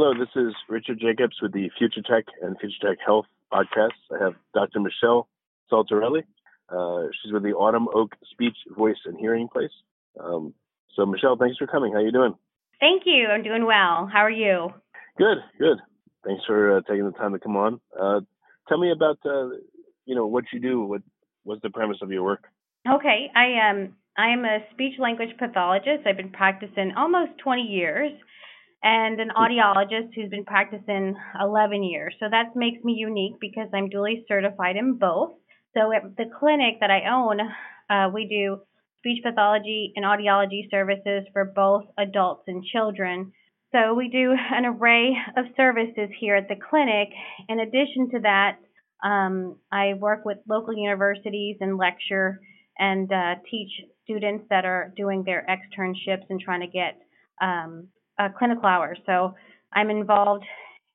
Hello, this is Richard Jacobs with the Future Tech and Future Tech Health podcasts. I have Dr. Michelle Saltarelli. Uh, she's with the Autumn Oak Speech, Voice, and Hearing Place. Um, so, Michelle, thanks for coming. How are you doing? Thank you. I'm doing well. How are you? Good, good. Thanks for uh, taking the time to come on. Uh, tell me about uh, you know what you do. What what's the premise of your work? Okay, I am um, I am a speech language pathologist. I've been practicing almost 20 years and an audiologist who's been practicing 11 years. So that makes me unique because I'm duly certified in both. So at the clinic that I own, uh, we do speech pathology and audiology services for both adults and children. So we do an array of services here at the clinic. In addition to that, um, I work with local universities and lecture and uh, teach students that are doing their externships and trying to get um, uh, clinical hours. So I'm involved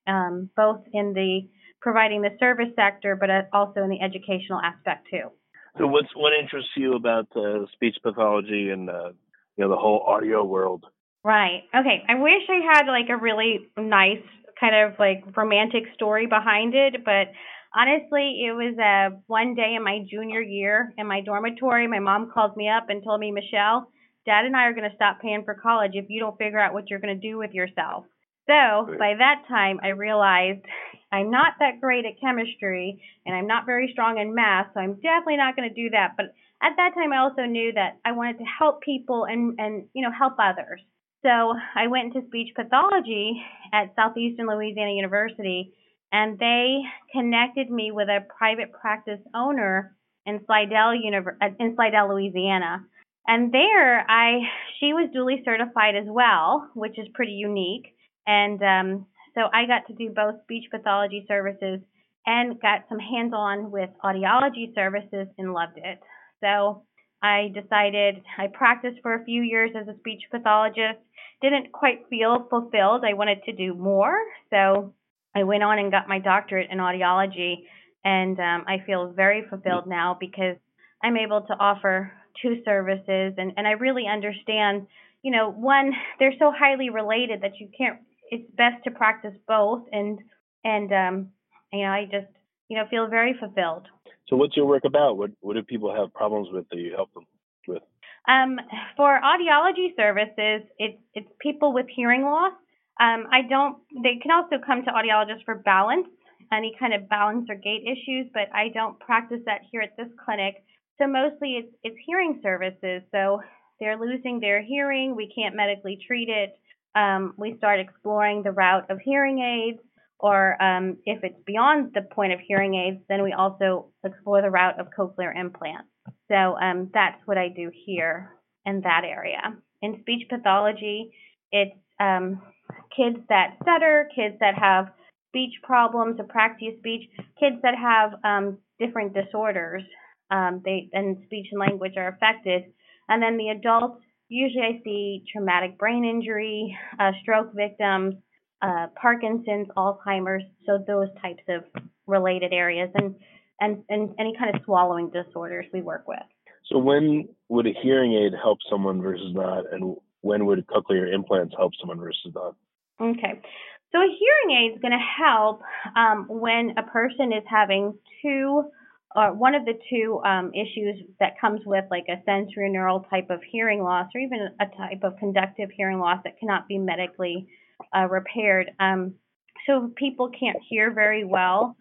um, both in the providing the service sector, but uh, also in the educational aspect too. So what's what interests you about uh, speech pathology and uh, you know the whole audio world? Right. Okay. I wish I had like a really nice kind of like romantic story behind it, but honestly, it was uh, one day in my junior year in my dormitory. My mom called me up and told me, Michelle, Dad and I are going to stop paying for college if you don't figure out what you're going to do with yourself. So by that time, I realized I'm not that great at chemistry and I'm not very strong in math, so I'm definitely not going to do that. But at that time, I also knew that I wanted to help people and, and you know help others. So I went into speech pathology at Southeastern Louisiana University, and they connected me with a private practice owner in Slidell, uh, in Slidell, Louisiana. And there, I she was duly certified as well, which is pretty unique. And um, so I got to do both speech pathology services and got some hands-on with audiology services and loved it. So I decided I practiced for a few years as a speech pathologist. Didn't quite feel fulfilled. I wanted to do more, so I went on and got my doctorate in audiology, and um, I feel very fulfilled now because I'm able to offer two services and, and I really understand, you know, one, they're so highly related that you can't it's best to practice both and and um you know, I just, you know, feel very fulfilled. So what's your work about? What what do people have problems with that you help them with? Um, for audiology services, it's it's people with hearing loss. Um, I don't. They can also come to audiologists for balance, any kind of balance or gait issues, but I don't practice that here at this clinic. So mostly it's it's hearing services. So they're losing their hearing. We can't medically treat it. Um, we start exploring the route of hearing aids, or um, if it's beyond the point of hearing aids, then we also explore the route of cochlear implants. So um, that's what I do here in that area. In speech pathology, it's um, kids that stutter, kids that have speech problems, apraxia speech, kids that have um, different disorders um, they and speech and language are affected. And then the adults, usually I see traumatic brain injury, uh, stroke victims, uh, Parkinson's, Alzheimer's, so those types of related areas, and, and and any kind of swallowing disorders we work with. So when would a hearing aid help someone versus not, and when would cochlear implants help someone versus not? Okay. So a hearing aid is going to help um, when a person is having two one of the two um, issues that comes with like a sensorineural type of hearing loss or even a type of conductive hearing loss that cannot be medically uh, repaired. Um, so people can't hear very well.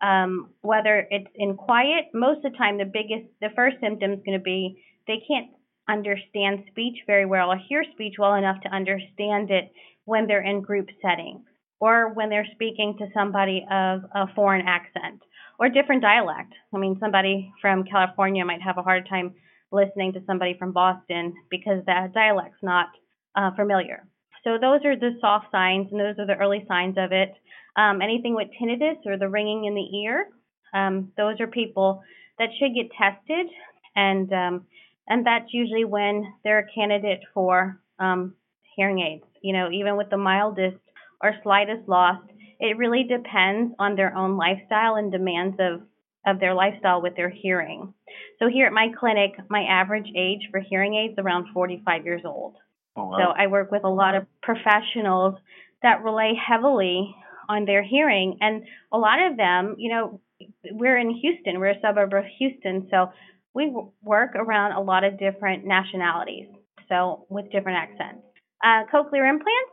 Um, whether it's in quiet, most of the time the biggest, the first symptom is going to be they can't understand speech very well or hear speech well enough to understand it when they're in group settings or when they're speaking to somebody of a foreign accent or different dialect. I mean, somebody from California might have a hard time listening to somebody from Boston because that dialect's not uh, familiar. So those are the soft signs, and those are the early signs of it. Um, anything with tinnitus or the ringing in the ear, um, those are people that should get tested, and um, and that's usually when they're a candidate for um, hearing aids. You know, even with the mildest or slightest loss, it really depends on their own lifestyle and demands of of their lifestyle with their hearing. So here at my clinic, my average age for hearing aids is around 45 years old. Oh, wow. So I work with a lot of professionals that rely heavily on their hearing, and a lot of them, you know, we're in Houston, we're a suburb of Houston, so we work around a lot of different nationalities, so with different accents. Uh, cochlear implants,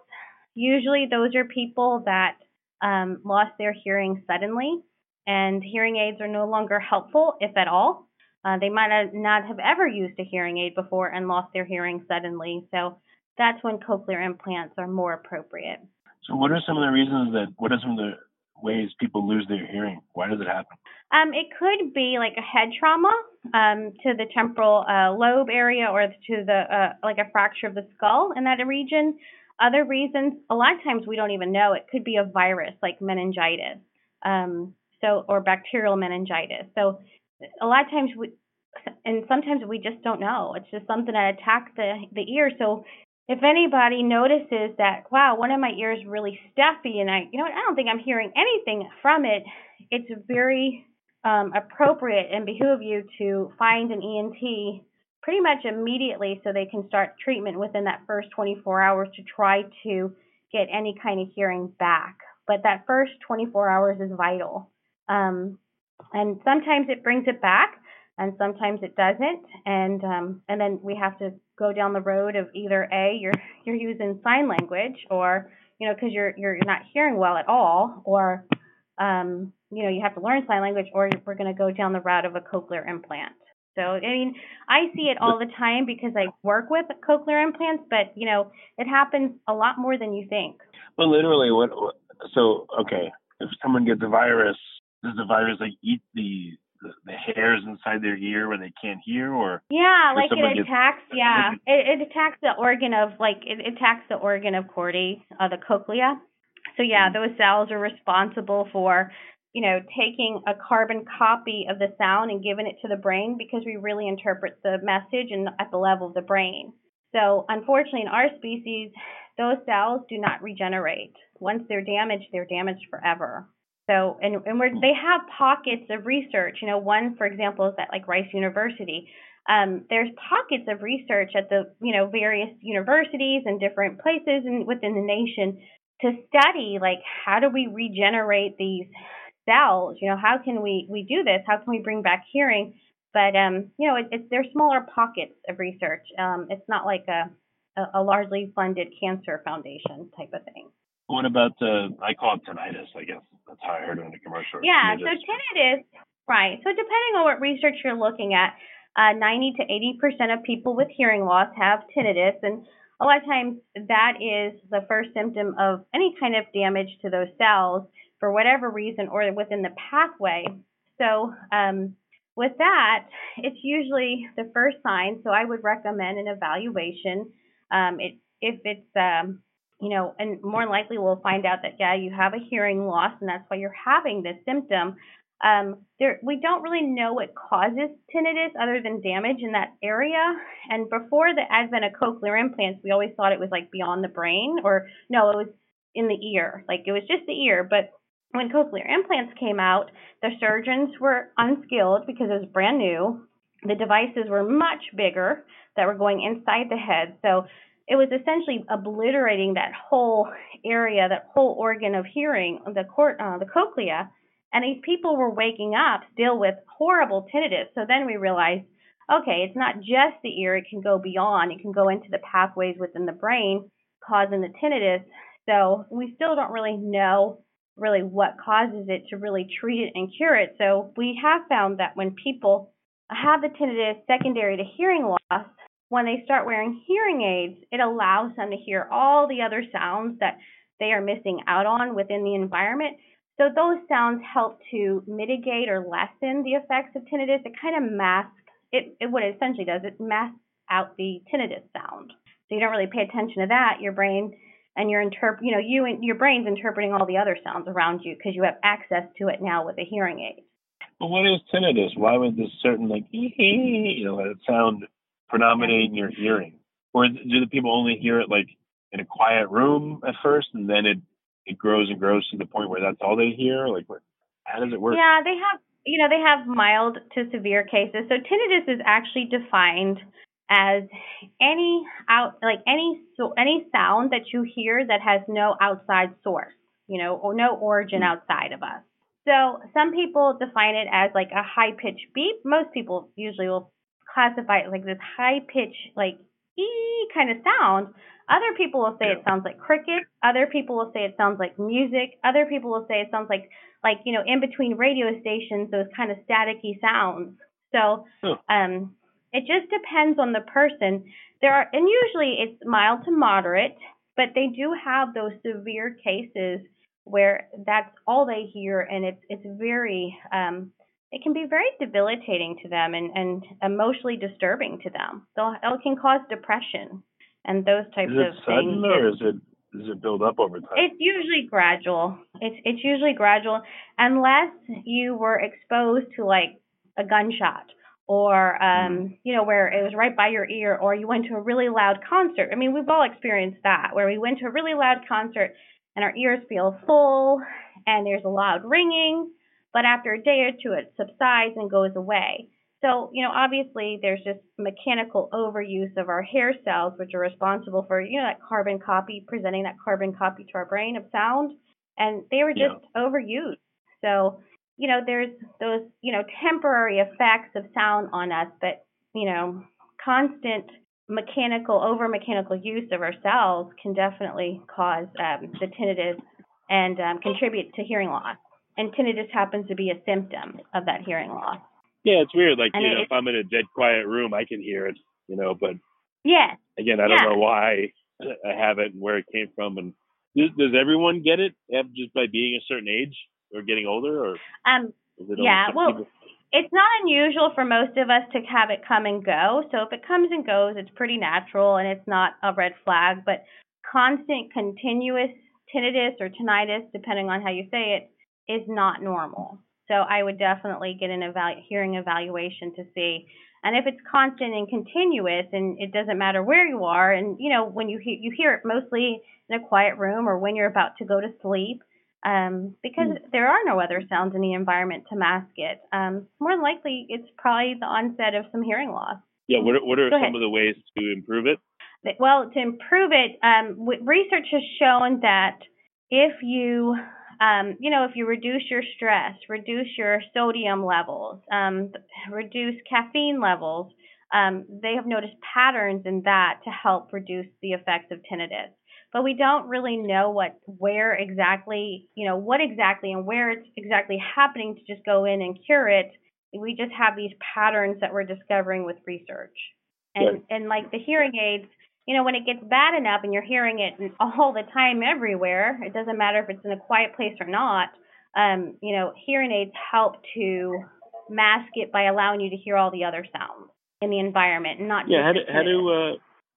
usually those are people that um, lost their hearing suddenly, and hearing aids are no longer helpful, if at all. Uh, they might have not have ever used a hearing aid before and lost their hearing suddenly. So that's when cochlear implants are more appropriate. So, what are some of the reasons that? What are some of the ways people lose their hearing? Why does it happen? Um, it could be like a head trauma um, to the temporal uh, lobe area or to the uh, like a fracture of the skull in that region. Other reasons, a lot of times we don't even know. It could be a virus like meningitis, um, so or bacterial meningitis. So a lot of times we, and sometimes we just don't know. It's just something that attacks the the ear. So if anybody notices that, wow, one of my ears really stuffy, and I, you know, I don't think I'm hearing anything from it, it's very um, appropriate and behoove you to find an ENT pretty much immediately so they can start treatment within that first 24 hours to try to get any kind of hearing back. But that first 24 hours is vital. Um, and sometimes it brings it back and sometimes it doesn't and um, and then we have to go down the road of either a you're you're using sign language or you know because you're you're not hearing well at all or um, you know you have to learn sign language or we're going to go down the route of a cochlear implant so, I mean, I see it all the time because I work with cochlear implants, but you know, it happens a lot more than you think. Well, literally, what? So, okay, if someone gets a virus, does the virus like eat the the, the hairs inside their ear where they can't hear, or yeah, like it attacks. Gets, yeah, it, it attacks the organ of like it attacks the organ of Corti, uh, the cochlea. So yeah, mm-hmm. those cells are responsible for you know, taking a carbon copy of the sound and giving it to the brain because we really interpret the message and at the level of the brain. So, unfortunately, in our species, those cells do not regenerate. Once they're damaged, they're damaged forever. So, and, and we're, they have pockets of research. You know, one, for example, is at like Rice University. Um, there's pockets of research at the, you know, various universities and different places and within the nation to study like how do we regenerate these cells. You know, how can we we do this? How can we bring back hearing? But um, you know, it, it's there's smaller pockets of research. Um, it's not like a, a, a largely funded cancer foundation type of thing. What about uh, I call it tinnitus? I guess that's how I heard it in the commercial. Yeah, tinnitus. so tinnitus, right? So depending on what research you're looking at, uh, 90 to 80 percent of people with hearing loss have tinnitus, and a lot of times that is the first symptom of any kind of damage to those cells for whatever reason or within the pathway. So, um, with that, it's usually the first sign. So, I would recommend an evaluation. Um, it, if it's, um, you know, and more likely we'll find out that, yeah, you have a hearing loss and that's why you're having this symptom. Um, there, we don't really know what causes tinnitus other than damage in that area. And before the advent of cochlear implants, we always thought it was like beyond the brain, or no, it was in the ear, like it was just the ear. But when cochlear implants came out, the surgeons were unskilled because it was brand new. The devices were much bigger that were going inside the head. So it was essentially obliterating that whole area, that whole organ of hearing, the cort, uh, the cochlea. And these people were waking up still with horrible tinnitus. So then we realized, okay, it's not just the ear, it can go beyond, it can go into the pathways within the brain, causing the tinnitus. So we still don't really know really what causes it to really treat it and cure it. So we have found that when people have the tinnitus secondary to hearing loss, when they start wearing hearing aids, it allows them to hear all the other sounds that they are missing out on within the environment. So those sounds help to mitigate or lessen the effects of tinnitus. It kind of masks it, it what it essentially does, it masks out the tinnitus sound. So you don't really pay attention to that. Your brain and your interp you know, you and your brain's interpreting all the other sounds around you because you have access to it now with a hearing aid. But what is tinnitus? Why would this certain like you know that sound predominate in your hearing? Or do the people only hear it like in a quiet room at first, and then it it grows and grows to the point where that's all they hear? Like, what? How does it work? Yeah, they have you know they have mild to severe cases. So tinnitus is actually defined as any out like any so any sound that you hear that has no outside source, you know, or no origin hmm. outside of us. So some people define it as like a high pitch beep. Most people usually will classify it like this high pitch like ee kind of sound. Other people will say yeah. it sounds like cricket. Other people will say it sounds like music. Other people will say it sounds like like you know in between radio stations those kind of staticky sounds. So um, it just depends on the person. There are and usually it's mild to moderate, but they do have those severe cases where that's all they hear and it's it's very um, it can be very debilitating to them and, and emotionally disturbing to them. So it can cause depression and those types is it of sudden things. Or is it does it build up over time? It's usually gradual. It's it's usually gradual unless you were exposed to like a gunshot or um mm-hmm. you know where it was right by your ear or you went to a really loud concert. I mean, we've all experienced that where we went to a really loud concert and our ears feel full and there's a loud ringing, but after a day or two it subsides and goes away. So, you know, obviously there's just mechanical overuse of our hair cells, which are responsible for, you know, that carbon copy, presenting that carbon copy to our brain of sound. And they were just yeah. overused. So, you know, there's those, you know, temporary effects of sound on us, but, you know, constant mechanical, over mechanical use of our cells can definitely cause um, the tinnitus and um, contribute to hearing loss. And tinnitus happens to be a symptom of that hearing loss. Yeah, it's weird. Like, and you know, if I'm in a dead quiet room, I can hear it, you know, but yeah. Again, I don't know why I have it and where it came from. And does, does everyone get it just by being a certain age or getting older or? Um, yeah, well, people? it's not unusual for most of us to have it come and go. So if it comes and goes, it's pretty natural and it's not a red flag. But constant, continuous tinnitus or tinnitus, depending on how you say it, is not normal. So I would definitely get an evalu- hearing evaluation to see. And if it's constant and continuous, and it doesn't matter where you are, and you know when you he- you hear it mostly in a quiet room or when you're about to go to sleep, um, because mm. there are no other sounds in the environment to mask it. Um, more than likely, it's probably the onset of some hearing loss. Yeah. What are, what are some of the ways to improve it? Well, to improve it, um, research has shown that if you um, you know, if you reduce your stress, reduce your sodium levels, um, reduce caffeine levels, um, they have noticed patterns in that to help reduce the effects of tinnitus. But we don't really know what, where exactly, you know, what exactly and where it's exactly happening to just go in and cure it. We just have these patterns that we're discovering with research. And, and like the hearing aids, you know, when it gets bad enough and you're hearing it all the time everywhere, it doesn't matter if it's in a quiet place or not. Um, you know, hearing aids help to mask it by allowing you to hear all the other sounds in the environment, and not yeah. How do how do uh,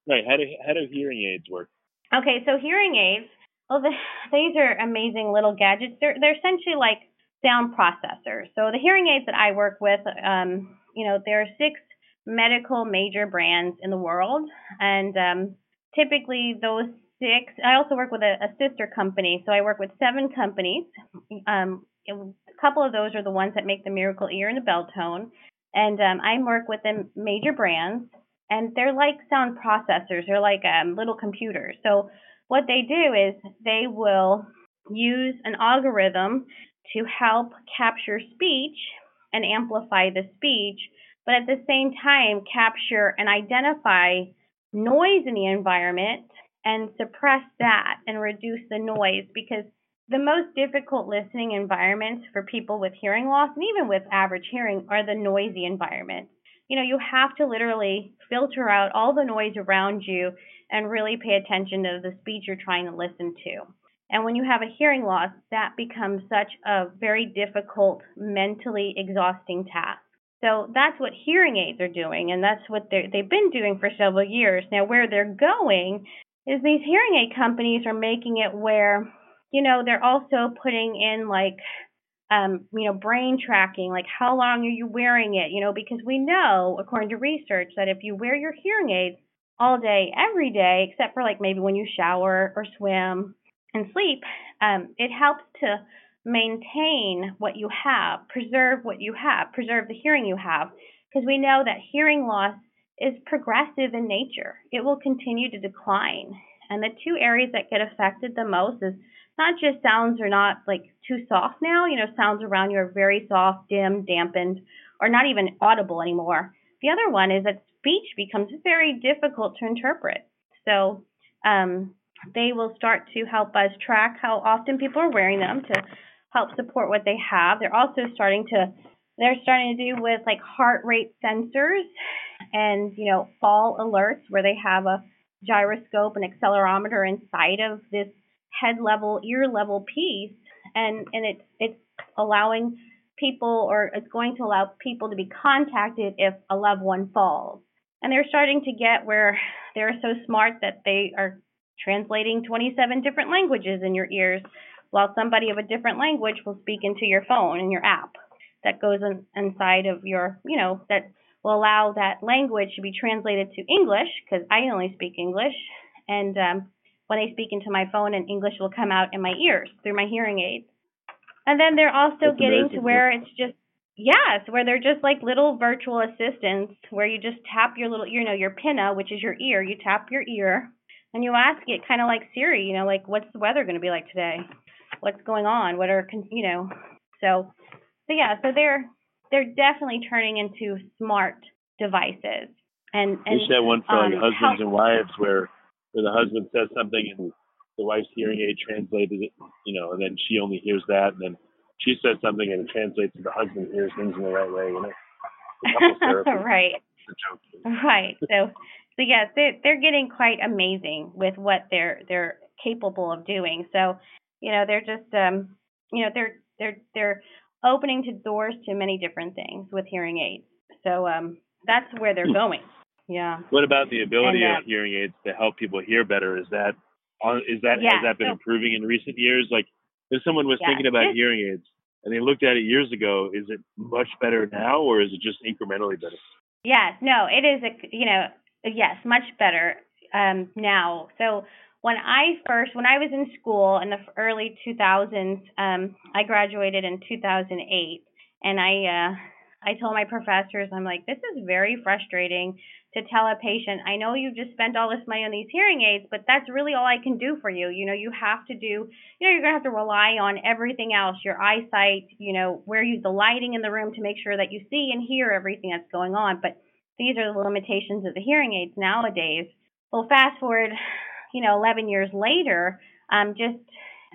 right? How do how do hearing aids work? Okay, so hearing aids. Well, the, these are amazing little gadgets. They're they're essentially like sound processors. So the hearing aids that I work with, um, you know, there are six medical major brands in the world, and um, typically those six. I also work with a, a, sister company, so I work with seven companies. Um, a couple of those are the ones that make the Miracle Ear and the Beltone, and um, I work with the major brands, and they're like sound processors. They're like um, little computers. So what they do is they will use an algorithm to help capture speech and amplify the speech but at the same time capture and identify noise in the environment and suppress that and reduce the noise because the most difficult listening environments for people with hearing loss and even with average hearing are the noisy environments. You know, you have to literally filter out all the noise around you and really pay attention to the speech you're trying to listen to. And when you have a hearing loss, that becomes such a very difficult, mentally exhausting task. So that's what hearing aids are doing, and that's what they've been doing for several years. Now, where they're going is these hearing aid companies are making it where you know, they're also putting in like um, you know, brain tracking, like how long are you wearing it? You know, because we know, according to research, that if you wear your hearing aids all day, every day, except for like maybe when you shower or swim and sleep, um, it helps to maintain what you have, preserve what you have, preserve the hearing you have, because we know that hearing loss is progressive in nature. It will continue to decline. And the two areas that get affected the most is not just sounds are not like too soft now, you know, sounds around you are very soft, dim, dampened, or not even audible anymore. The other one is that speech becomes very difficult to interpret. So um, they will start to help us track how often people are wearing them to help support what they have. They're also starting to they're starting to do with like heart rate sensors and you know fall alerts where they have a gyroscope and accelerometer inside of this head level, ear level piece, and and it's it's allowing people or it's going to allow people to be contacted if a loved one falls. And they're starting to get where they're so smart that they are translating 27 different languages in your ears, while somebody of a different language will speak into your phone and your app that goes in, inside of your, you know, that will allow that language to be translated to English because I only speak English, and um, when I speak into my phone and English will come out in my ears through my hearing aids. And then they're also That's getting amazing. to where it's just yes, where they're just like little virtual assistants where you just tap your little you know, your pinna, which is your ear, you tap your ear and you ask it kind of like Siri, you know, like what's the weather going to be like today? What's going on? What are you know? So so yeah, so they're they're definitely turning into smart devices. And and you should have one for um, like husbands and wives where where the husband says something and the wife's hearing aid translated it, you know, and then she only hears that, and then she says something and it translates to the husband hears things in the right way, you know. right. Right. So, so yes, they're they're getting quite amazing with what they're they're capable of doing. So, you know, they're just um, you know, they're they're they're opening to doors to many different things with hearing aids. So, um, that's where they're hmm. going. Yeah. What about the ability and, uh, of hearing aids to help people hear better? Is that is that yeah, has that been so, improving in recent years? Like, if someone was yeah, thinking about hearing aids and they looked at it years ago, is it much better now, or is it just incrementally better? Yes, no, it is. A, you know, yes, much better um, now. So when I first, when I was in school in the early 2000s, um, I graduated in 2008, and I. Uh, I told my professors, I'm like, this is very frustrating to tell a patient, I know you just spent all this money on these hearing aids, but that's really all I can do for you. You know, you have to do, you know, you're going to have to rely on everything else, your eyesight, you know, where you, the lighting in the room to make sure that you see and hear everything that's going on. But these are the limitations of the hearing aids nowadays. Well, fast forward, you know, 11 years later, um, just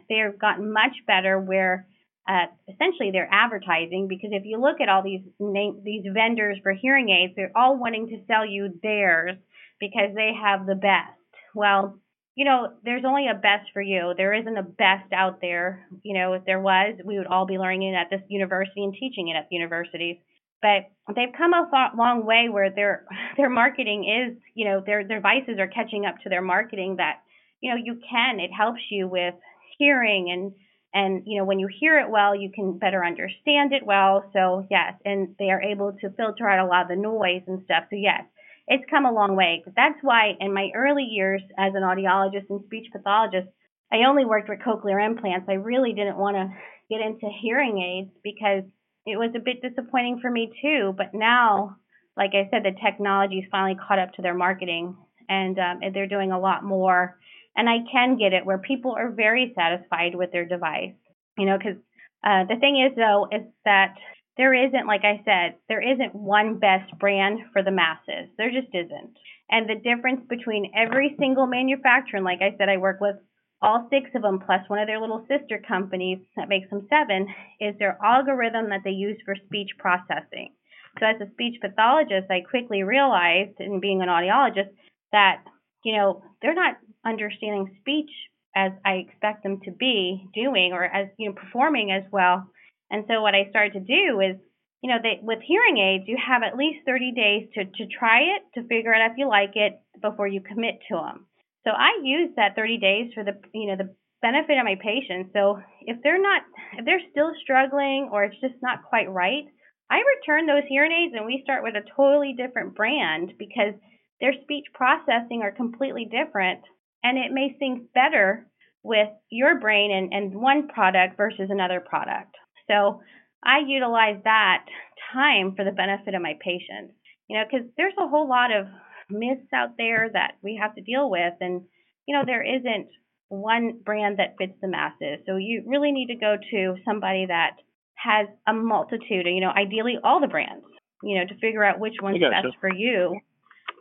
they've gotten much better where uh, essentially their advertising because if you look at all these name, these vendors for hearing aids, they're all wanting to sell you theirs because they have the best. Well, you know, there's only a best for you. There isn't a best out there. You know, if there was, we would all be learning it at this university and teaching it at universities. But they've come a long way where their their marketing is, you know, their their devices are catching up to their marketing that, you know, you can. It helps you with hearing and and you know when you hear it well you can better understand it well. So yes and they are able to filter out a lot of the noise and stuff. So yes it's come a long way. But that's why in my early years as an audiologist and speech pathologist i only worked with cochlear implants. I really didn't want to get into hearing aids because it was a bit disappointing for me too. But now like i said the technology's finally caught up to their marketing and, um, they're doing a lot more and I can get it where people are very satisfied with their device. You know, because uh, the thing is though is that there isn't, like I said, there isn't one best brand for the masses. There just isn't. And the difference between every single manufacturer, and like I said, I work with all six of them plus one of their little sister companies that makes them seven is their algorithm that they use for speech processing. So as a speech pathologist, I quickly realized, in being an audiologist, that you know they're not understanding speech as I expect them to be doing or as you know performing as well. And so what I started to do is, you know, they, with hearing aids, you have at least 30 days to to try it to figure out if you like it before you commit to them. So I use that 30 days for the you know the benefit of my patients. So if they're not if they're still struggling or it's just not quite right, I return those hearing aids and we start with a totally different brand because their speech processing are completely different and it may sync better with your brain and, and one product versus another product. So I utilize that time for the benefit of my patients. You know, because there's a whole lot of myths out there that we have to deal with, and you know, there isn't one brand that fits the masses. So you really need to go to somebody that has a multitude, you know, ideally all the brands, you know, to figure out which one's best for you.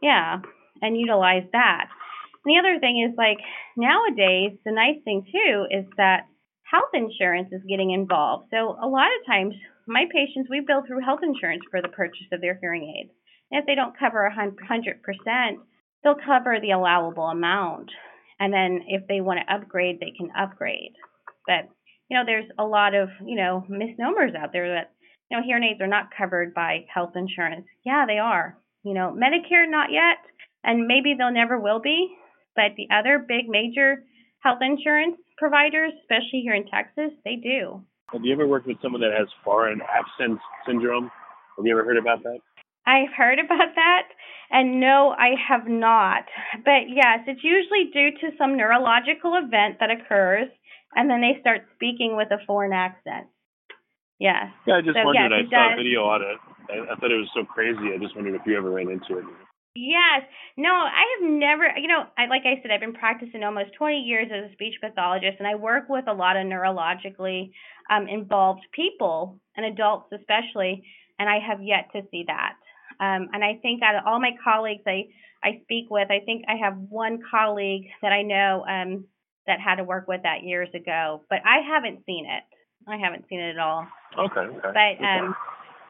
Yeah, and utilize that. And the other thing is like nowadays, the nice thing too is that health insurance is getting involved. So a lot of times, my patients, we bill through health insurance for the purchase of their hearing aids. And if they don't cover a 100%, they'll cover the allowable amount. And then if they want to upgrade, they can upgrade. But, you know, there's a lot of, you know, misnomers out there that, you know, hearing aids are not covered by health insurance. Yeah, they are. You know, Medicare, not yet. And maybe they'll never will be. But the other big major health insurance providers, especially here in Texas, they do. Have you ever worked with someone that has foreign accent syndrome? Have you ever heard about that? I've heard about that, and no, I have not. But yes, it's usually due to some neurological event that occurs, and then they start speaking with a foreign accent. Yes. Yeah, I just so, wondered. Yes, I saw does. a video on it. I, I thought it was so crazy. I just wondered if you ever ran into it. Yes. No, I have never, you know, I, like I said, I've been practicing almost 20 years as a speech pathologist, and I work with a lot of neurologically um, involved people and adults especially, and I have yet to see that. Um, and I think out of all my colleagues I, I speak with, I think I have one colleague that I know um, that had to work with that years ago, but I haven't seen it. I haven't seen it at all. Okay. okay. But um,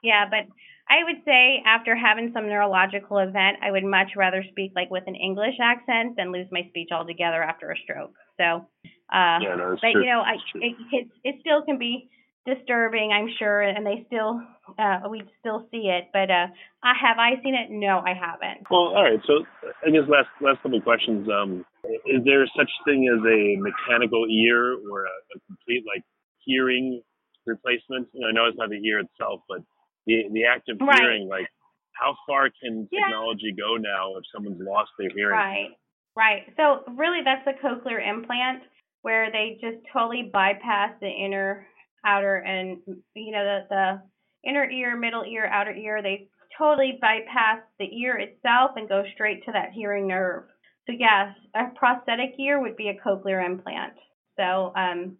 yeah, but I would say after having some neurological event, I would much rather speak like with an English accent than lose my speech altogether after a stroke. So, uh, yeah, no, but true. you know, I it, it it still can be disturbing, I'm sure, and they still uh we still see it. But uh, I have I seen it? No, I haven't. Well, all right. So I guess last last couple of questions. Um, is there such thing as a mechanical ear or a, a complete like hearing replacement? You know, I know it's not the ear itself, but the the act of right. hearing, like how far can yeah. technology go now if someone's lost their hearing? Right, right. So really, that's a cochlear implant where they just totally bypass the inner, outer, and you know the the inner ear, middle ear, outer ear. They totally bypass the ear itself and go straight to that hearing nerve. So yes, a prosthetic ear would be a cochlear implant. So um,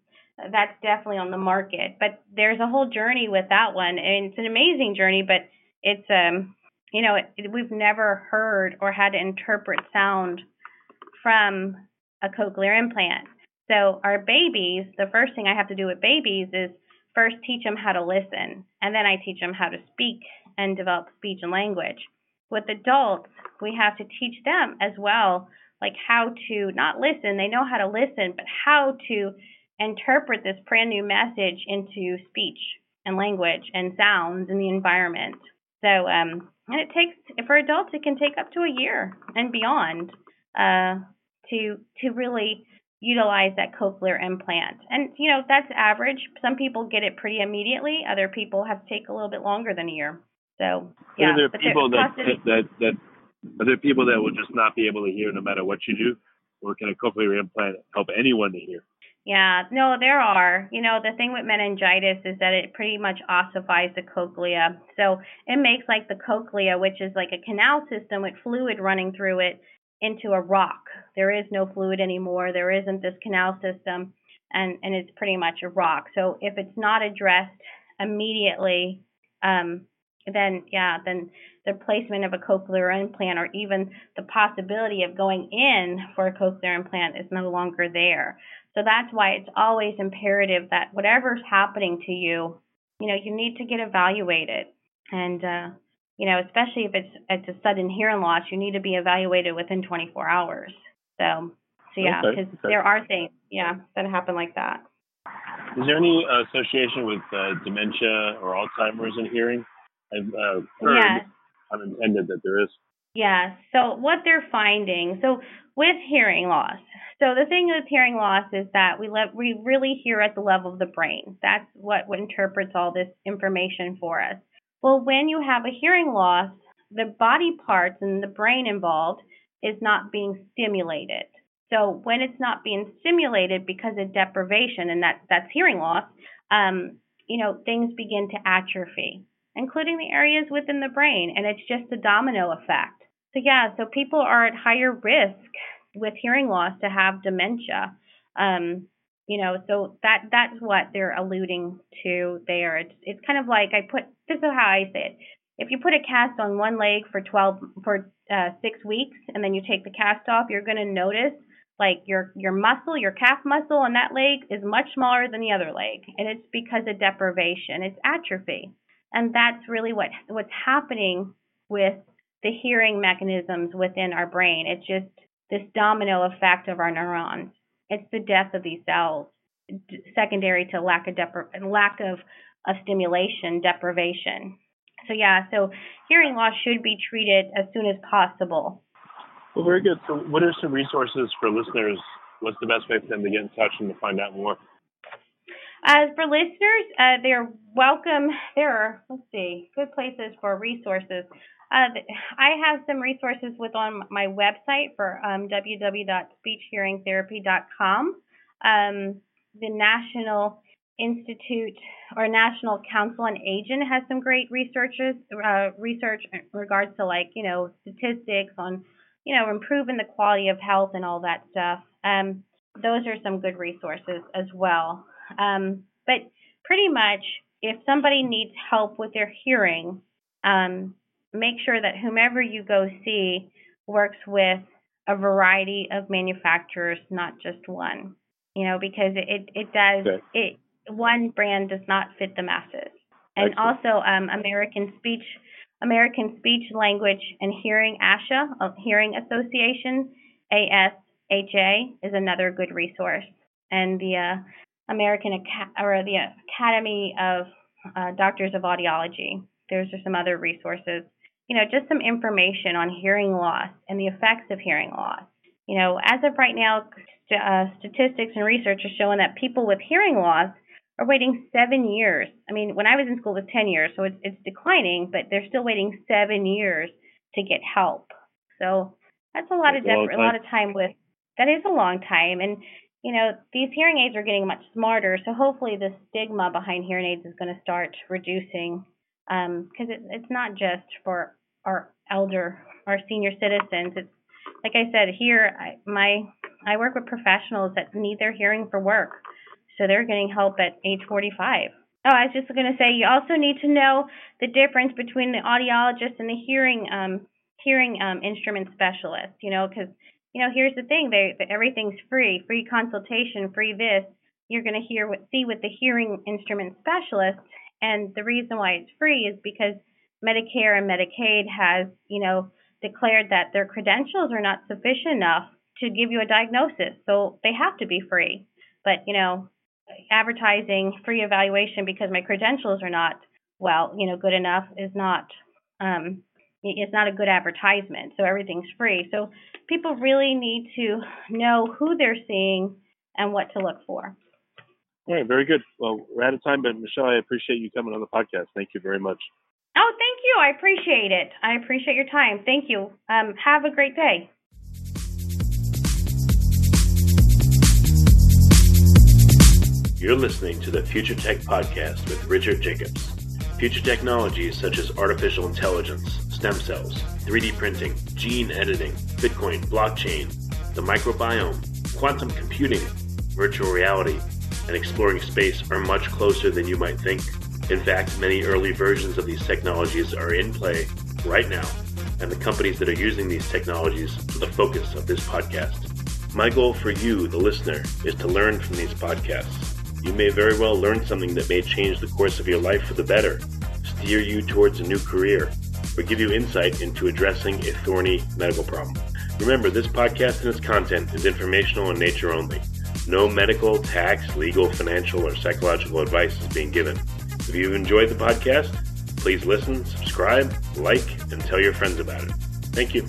that's definitely on the market. But there's a whole journey with that one, and it's an amazing journey. But it's um, you know, it, we've never heard or had to interpret sound from a cochlear implant. So our babies, the first thing I have to do with babies is first teach them how to listen, and then I teach them how to speak and develop speech and language. With adults, we have to teach them as well, like how to not listen. They know how to listen, but how to interpret this brand new message into speech and language and sounds in the environment. So, um, and it takes for adults, it can take up to a year and beyond uh, to to really utilize that cochlear implant. And you know that's average. Some people get it pretty immediately. Other people have to take a little bit longer than a year. So, yeah. Are there people that, that that that are there people that will just not be able to hear no matter what you do, or can a cochlear implant help anyone to hear? Yeah, no, there are. You know, the thing with meningitis is that it pretty much ossifies the cochlea. So it makes like the cochlea, which is like a canal system with fluid running through it, into a rock. There is no fluid anymore. There isn't this canal system, and and it's pretty much a rock. So if it's not addressed immediately, um, then yeah, then the placement of a cochlear implant or even the possibility of going in for a cochlear implant is no longer there. So that's why it's always imperative that whatever's happening to you, you know, you need to get evaluated. And, uh, you know, especially if it's, it's a sudden hearing loss, you need to be evaluated within 24 hours. So, so yeah, because okay, okay. there are things, yeah, that happen like that. Is there any uh, association with uh, dementia or Alzheimer's in hearing? I've uh, heard yes. unintended that there is. Yeah. So what they're finding, so with hearing loss, so the thing with hearing loss is that we let we really hear at the level of the brain. That's what interprets all this information for us. Well, when you have a hearing loss, the body parts and the brain involved is not being stimulated. So when it's not being stimulated because of deprivation, and that that's hearing loss, um, you know, things begin to atrophy, including the areas within the brain, and it's just a domino effect. So yeah, so people are at higher risk with hearing loss to have dementia. Um, you know, so that that's what they're alluding to there. It's it's kind of like I put this is how I say it. If you put a cast on one leg for 12 for uh, six weeks and then you take the cast off, you're going to notice like your your muscle, your calf muscle on that leg is much smaller than the other leg, and it's because of deprivation. It's atrophy, and that's really what what's happening with the hearing mechanisms within our brain. It's just this domino effect of our neurons. It's the death of these cells, secondary to lack of depri- lack of, of stimulation, deprivation. So yeah, so hearing loss should be treated as soon as possible. Well, very good. So, what are some resources for listeners? What's the best way for them to get in touch and to find out more? As for listeners, uh, they're welcome. There are, let's see, good places for resources. Uh, I have some resources with on my website for um, www.speechhearingtherapy.com. Um, the National Institute or National Council on Aging has some great researches, uh, research in regards to like you know statistics on you know, improving the quality of health and all that stuff. Um, those are some good resources as well. Um, but pretty much, if somebody needs help with their hearing, um, make sure that whomever you go see works with a variety of manufacturers, not just one. You know, because it it does okay. it one brand does not fit the masses. And also, um, American Speech American Speech, Language, and Hearing ASHA, uh, Hearing Association, ASHA, is another good resource. And the uh, American Ac- or the Academy of uh, Doctors of Audiology. There's just some other resources. You know, just some information on hearing loss and the effects of hearing loss. You know, as of right now, st- uh, statistics and research are showing that people with hearing loss are waiting seven years. I mean, when I was in school, it was 10 years, so it's, it's declining, but they're still waiting seven years to get help. So that's a lot that's of def- a lot of time with. That is a long time, and you know these hearing aids are getting much smarter. So hopefully the stigma behind hearing aids is going to start reducing, because um, it, it's not just for our elder, our senior citizens. It's like I said here, I, my I work with professionals that need their hearing for work so they're getting help at age 45. Oh, I was just going to say you also need to know the difference between the audiologist and the hearing um, hearing um, instrument specialist. You know, because you know here's the thing: they everything's free, free consultation, free this. You're going to hear what see with the hearing instrument specialist, and the reason why it's free is because Medicare and Medicaid has you know declared that their credentials are not sufficient enough to give you a diagnosis, so they have to be free. But you know, advertising free evaluation because my credentials are not well, you know, good enough is not um, it's not a good advertisement. So everything's free. So people really need to know who they're seeing and what to look for. All right, very good. Well, we're out of time, but Michelle, I appreciate you coming on the podcast. Thank you very much. Oh, thank you. I appreciate it. I appreciate your time. Thank you. Um, have a great day. You're listening to the Future Tech Podcast with Richard Jacobs. Future technologies such as artificial intelligence, stem cells, 3D printing, gene editing, Bitcoin, blockchain, the microbiome, quantum computing, virtual reality, and exploring space are much closer than you might think. In fact, many early versions of these technologies are in play right now, and the companies that are using these technologies are the focus of this podcast. My goal for you, the listener, is to learn from these podcasts. You may very well learn something that may change the course of your life for the better, steer you towards a new career, or give you insight into addressing a thorny medical problem. Remember, this podcast and its content is informational in nature only. No medical, tax, legal, financial, or psychological advice is being given. If you've enjoyed the podcast, please listen, subscribe, like, and tell your friends about it. Thank you.